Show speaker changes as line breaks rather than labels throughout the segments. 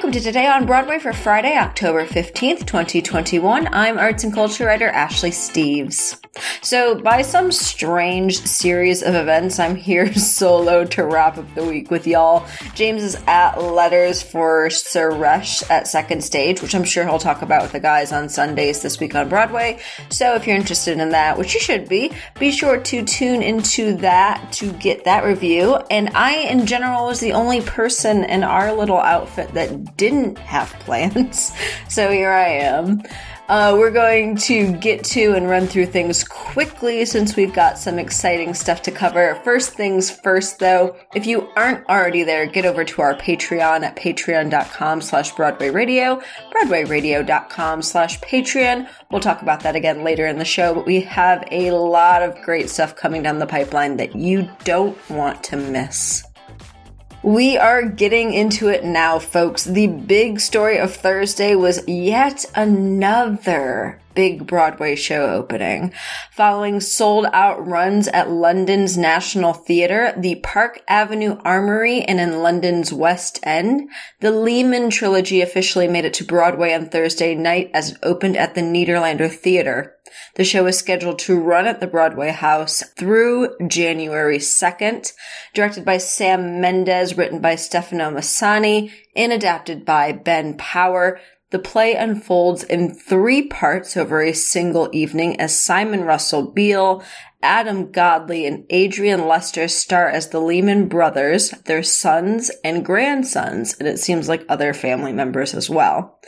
Welcome to Today on Broadway for Friday, October 15th, 2021. I'm arts and culture writer Ashley Steves. So, by some strange series of events, I'm here solo to wrap up the week with y'all. James is at letters for Suresh at second stage, which I'm sure he'll talk about with the guys on Sundays this week on Broadway. So, if you're interested in that, which you should be, be sure to tune into that to get that review. And I, in general, was the only person in our little outfit that didn't have plans. So here I am. Uh, we're going to get to and run through things quickly since we've got some exciting stuff to cover. First things first, though, if you aren't already there, get over to our Patreon at patreon.com slash Broadway Radio, broadwayradio.com slash Patreon. We'll talk about that again later in the show, but we have a lot of great stuff coming down the pipeline that you don't want to miss. We are getting into it now, folks. The big story of Thursday was yet another big Broadway show opening. Following sold out runs at London's National Theatre, the Park Avenue Armory, and in London's West End, the Lehman trilogy officially made it to Broadway on Thursday night as it opened at the Nederlander Theatre. The show is scheduled to run at the Broadway House through January 2nd, directed by Sam Mendes, written by Stefano Massini, and adapted by Ben Power. The play unfolds in three parts over a single evening as Simon Russell Beale, Adam Godley, and Adrian Lester star as the Lehman brothers, their sons and grandsons, and it seems like other family members as well.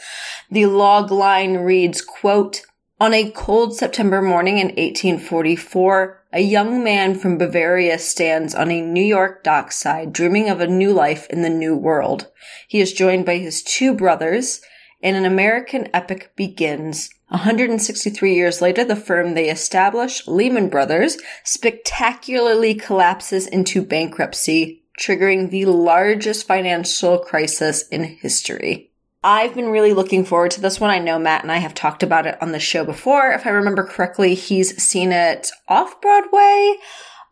The log line reads, quote, on a cold September morning in 1844, a young man from Bavaria stands on a New York dockside dreaming of a new life in the new world. He is joined by his two brothers, and an American epic begins. 163 years later, the firm they establish, Lehman Brothers, spectacularly collapses into bankruptcy, triggering the largest financial crisis in history. I've been really looking forward to this one. I know Matt and I have talked about it on the show before. If I remember correctly, he's seen it off Broadway,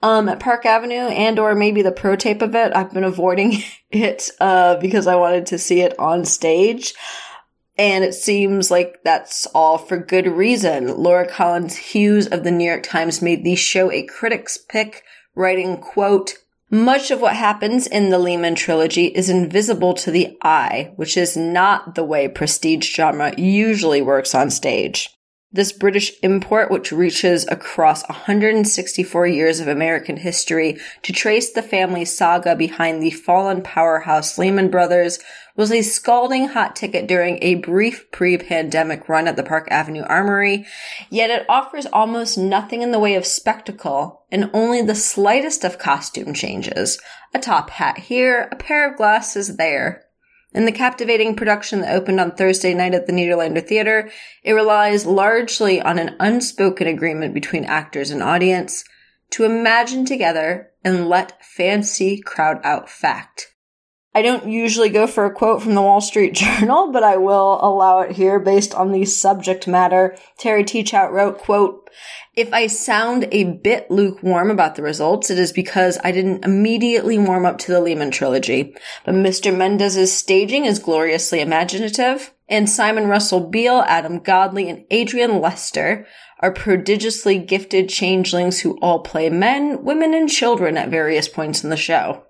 um, at Park Avenue and or maybe the pro tape of it. I've been avoiding it, uh, because I wanted to see it on stage. And it seems like that's all for good reason. Laura Collins Hughes of the New York Times made the show a critic's pick, writing, quote, much of what happens in the Lehman trilogy is invisible to the eye, which is not the way prestige drama usually works on stage. This British import, which reaches across 164 years of American history to trace the family saga behind the fallen powerhouse Lehman Brothers, was a scalding hot ticket during a brief pre-pandemic run at the Park Avenue Armory, yet it offers almost nothing in the way of spectacle and only the slightest of costume changes. A top hat here, a pair of glasses there. In the captivating production that opened on Thursday night at the Nederlander Theater, it relies largely on an unspoken agreement between actors and audience to imagine together and let fancy crowd out fact. I don't usually go for a quote from the Wall Street Journal, but I will allow it here based on the subject matter. Terry Teachout wrote, quote, if I sound a bit lukewarm about the results, it is because I didn't immediately warm up to the Lehman trilogy. But Mr. Mendes's staging is gloriously imaginative, and Simon Russell Beale, Adam Godley, and Adrian Lester are prodigiously gifted changelings who all play men, women, and children at various points in the show.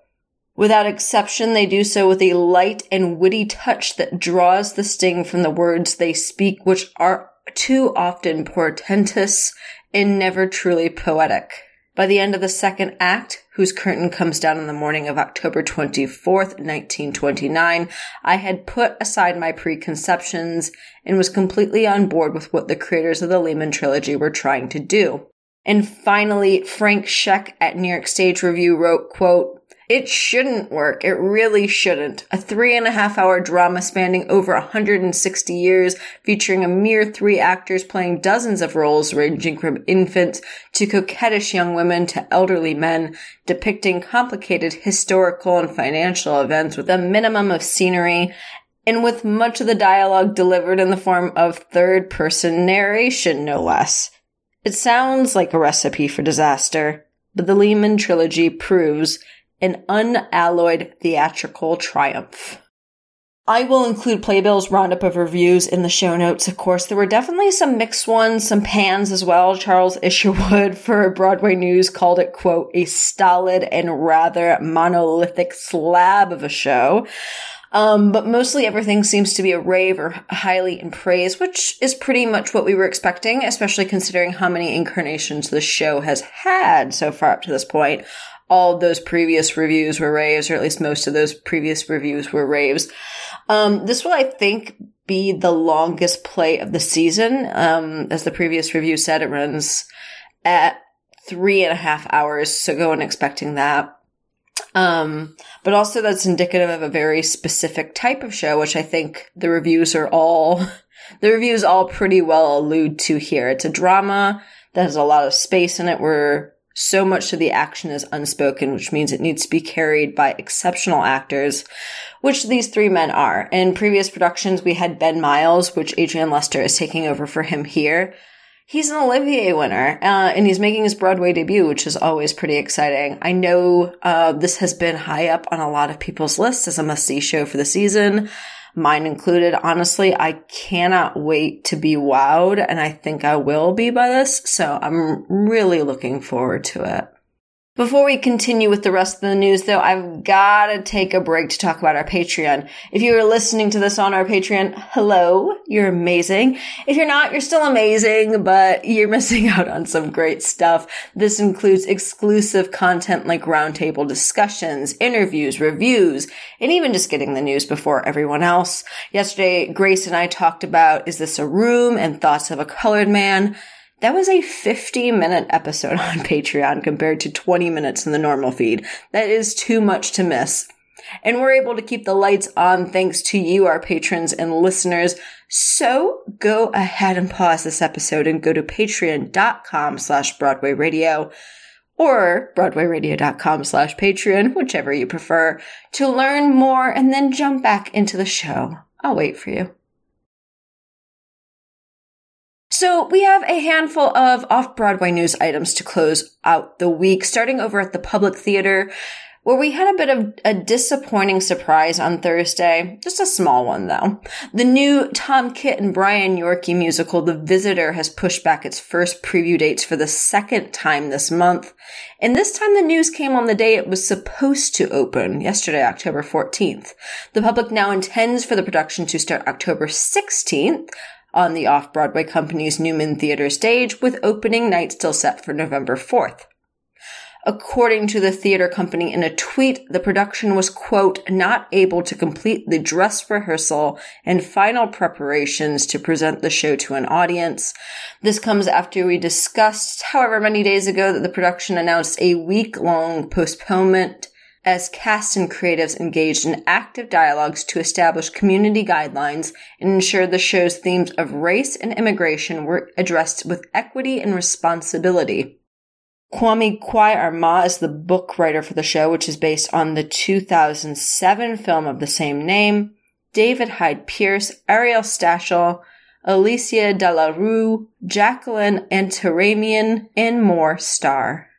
Without exception, they do so with a light and witty touch that draws the sting from the words they speak, which are too often portentous and never truly poetic. By the end of the second act, whose curtain comes down on the morning of October 24th, 1929, I had put aside my preconceptions and was completely on board with what the creators of the Lehman trilogy were trying to do. And finally, Frank Scheck at New York Stage Review wrote, quote, it shouldn't work. It really shouldn't. A three and a half hour drama spanning over 160 years, featuring a mere three actors playing dozens of roles ranging from infants to coquettish young women to elderly men, depicting complicated historical and financial events with a minimum of scenery and with much of the dialogue delivered in the form of third person narration, no less. It sounds like a recipe for disaster, but the Lehman trilogy proves an unalloyed theatrical triumph. I will include Playbill's roundup of reviews in the show notes, of course. There were definitely some mixed ones, some pans as well. Charles Isherwood for Broadway News called it, quote, a stolid and rather monolithic slab of a show. Um, but mostly everything seems to be a rave or highly in praise, which is pretty much what we were expecting, especially considering how many incarnations the show has had so far up to this point. All those previous reviews were raves, or at least most of those previous reviews were raves. Um, this will, I think, be the longest play of the season. Um, as the previous review said, it runs at three and a half hours, so go in expecting that. Um, but also that's indicative of a very specific type of show, which I think the reviews are all, the reviews all pretty well allude to here. It's a drama that has a lot of space in it where so much of the action is unspoken, which means it needs to be carried by exceptional actors, which these three men are. In previous productions, we had Ben Miles, which Adrian Lester is taking over for him here. He's an Olivier winner, uh, and he's making his Broadway debut, which is always pretty exciting. I know uh, this has been high up on a lot of people's lists as a must-see show for the season mine included. Honestly, I cannot wait to be wowed, and I think I will be by this, so I'm really looking forward to it. Before we continue with the rest of the news, though, I've got to take a break to talk about our Patreon. If you are listening to this on our Patreon, hello, you're amazing. If you're not, you're still amazing, but you're missing out on some great stuff. This includes exclusive content like roundtable discussions, interviews, reviews, and even just getting the news before everyone else. Yesterday, Grace and I talked about Is This a Room and Thoughts of a Colored Man. That was a 50 minute episode on Patreon compared to 20 minutes in the normal feed. That is too much to miss. And we're able to keep the lights on thanks to you, our patrons and listeners. So go ahead and pause this episode and go to patreon.com slash Broadway Radio or broadwayradio.com slash Patreon, whichever you prefer, to learn more and then jump back into the show. I'll wait for you. So we have a handful of off-Broadway news items to close out the week, starting over at the Public Theater, where we had a bit of a disappointing surprise on Thursday. Just a small one though. The new Tom Kitt and Brian Yorkey musical, The Visitor, has pushed back its first preview dates for the second time this month. And this time the news came on the day it was supposed to open, yesterday, October 14th. The public now intends for the production to start October 16th, on the off Broadway company's Newman Theater stage, with opening night still set for November 4th. According to the theater company in a tweet, the production was, quote, not able to complete the dress rehearsal and final preparations to present the show to an audience. This comes after we discussed, however many days ago, that the production announced a week long postponement as cast and creatives engaged in active dialogues to establish community guidelines and ensure the show's themes of race and immigration were addressed with equity and responsibility. Kwame Kwei Armah is the book writer for the show, which is based on the 2007 film of the same name. David Hyde Pierce, Ariel Stachel, Alysha Deslorieux, Jacqueline Antaramian, and more star.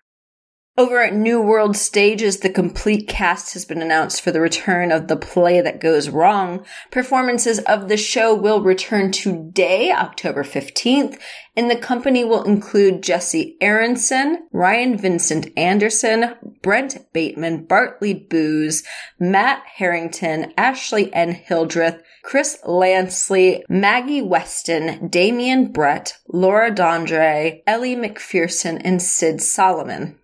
Over at New World Stages, the complete cast has been announced for the return of The Play That Goes Wrong. Performances of the show will return today, October 15th, and the company will include Jesse Aronson, Ryan Vincent Anderson, Brent Bateman, Bartley Booz, Matt Harrington, Ashley N. Hildreth, Chris Lansley, Maggie Weston, Damian Brett, Laura Dondre, Ellie McPherson, and Sid Solomon.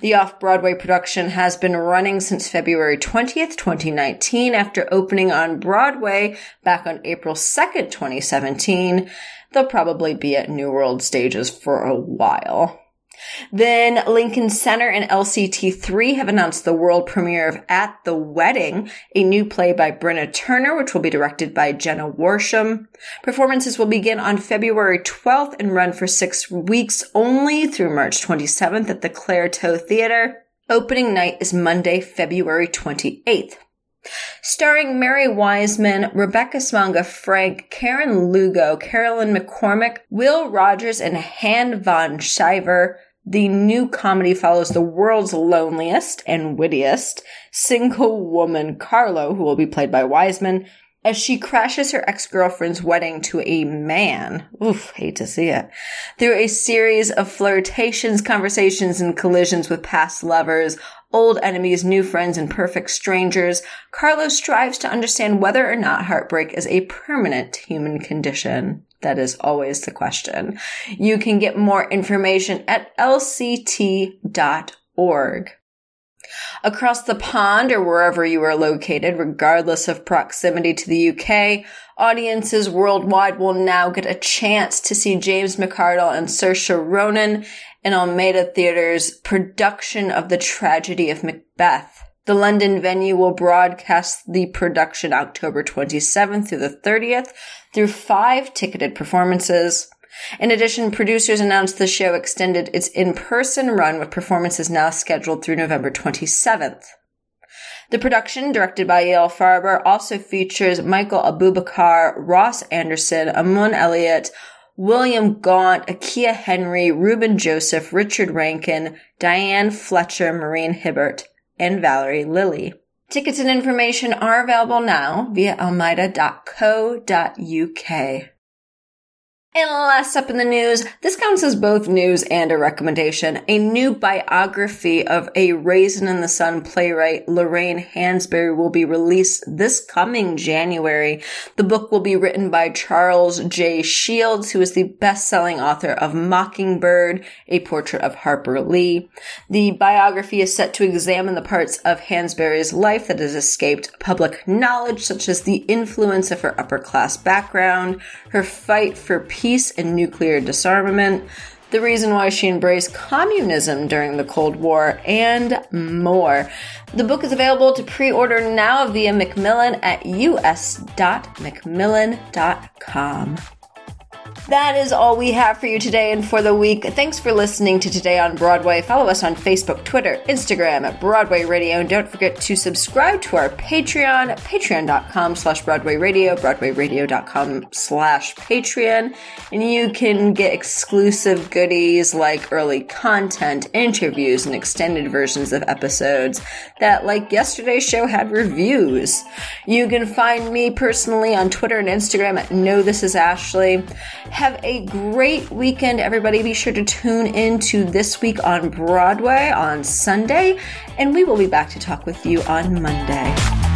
The off-Broadway production has been running since February 20th, 2019 after opening on Broadway back on April 2nd, 2017. They'll probably be at New World stages for a while. Then Lincoln Center and LCT3 have announced the world premiere of At the Wedding, a new play by Bryna Turner, which will be directed by Jenna Worsham. Performances will begin on February 12th and run for six weeks only through March 27th at the Claire Theater. Opening night is Monday, February 28th. Starring Mary Wiseman, Rebecca Smanga Frank, Keren Lugo, Carolyn McCormick, Will Rogers, and Han Van Sciver, the new comedy follows the world's loneliest and wittiest single woman, Carlo, who will be played by Wiseman, as she crashes her ex-girlfriend's wedding to a man. Oof, hate to see it. Through a series of flirtations, conversations, and collisions with past lovers, old enemies, new friends, and perfect strangers, Carlo strives to understand whether or not heartbreak is a permanent human condition. That is always the question. You can get more information at lct.org. Across the pond or wherever you are located, regardless of proximity to the UK, audiences worldwide will now get a chance to see James McArdle and Saoirse Ronan in Almeida Theatre's production of the tragedy of Macbeth. The London venue will broadcast the production October 27th through the 30th through five ticketed performances. In addition, producers announced the show extended its in-person run with performances now scheduled through November 27th. The production, directed by Yael Farber, also features Michael Abubakar, Ross Anderson, Emun Elliott, William Gaunt, Akiya Henry, Reuben Joseph, Richard Rankin, Diane Fletcher, Maureen Hibbert, and Valerie Lilley. Tickets and information are available now via almeida.co.uk. And last up in the news, this counts as both news and a recommendation. A new biography of a Raisin in the Sun playwright, Lorraine Hansberry, will be released this coming January. The book will be written by Charles J. Shields, who is the best-selling author of Mockingbird, A Portrait of Harper Lee. The biography is set to examine the parts of Hansberry's life that has escaped public knowledge, such as the influence of her upper-class background, her fight for peace, peace and nuclear disarmament, the reason why she embraced communism during the Cold War, and more. The book is available to pre order now via Macmillan at us.macmillan.com. That is all we have for you today and for the week. Thanks for listening to Today on Broadway. Follow us on Facebook, Twitter, Instagram at Broadway Radio, and don't forget to subscribe to our Patreon, patreon.com slash Broadway Radio, broadwayradio.com slash Patreon, and you can get exclusive goodies like early content, interviews, and extended versions of episodes that, like yesterday's show, had reviews. You can find me personally on Twitter and Instagram at Know This Is Ashley. Have a great weekend, everybody. Be sure to tune in to This Week on Broadway on Sunday, and we will be back to talk with you on Monday.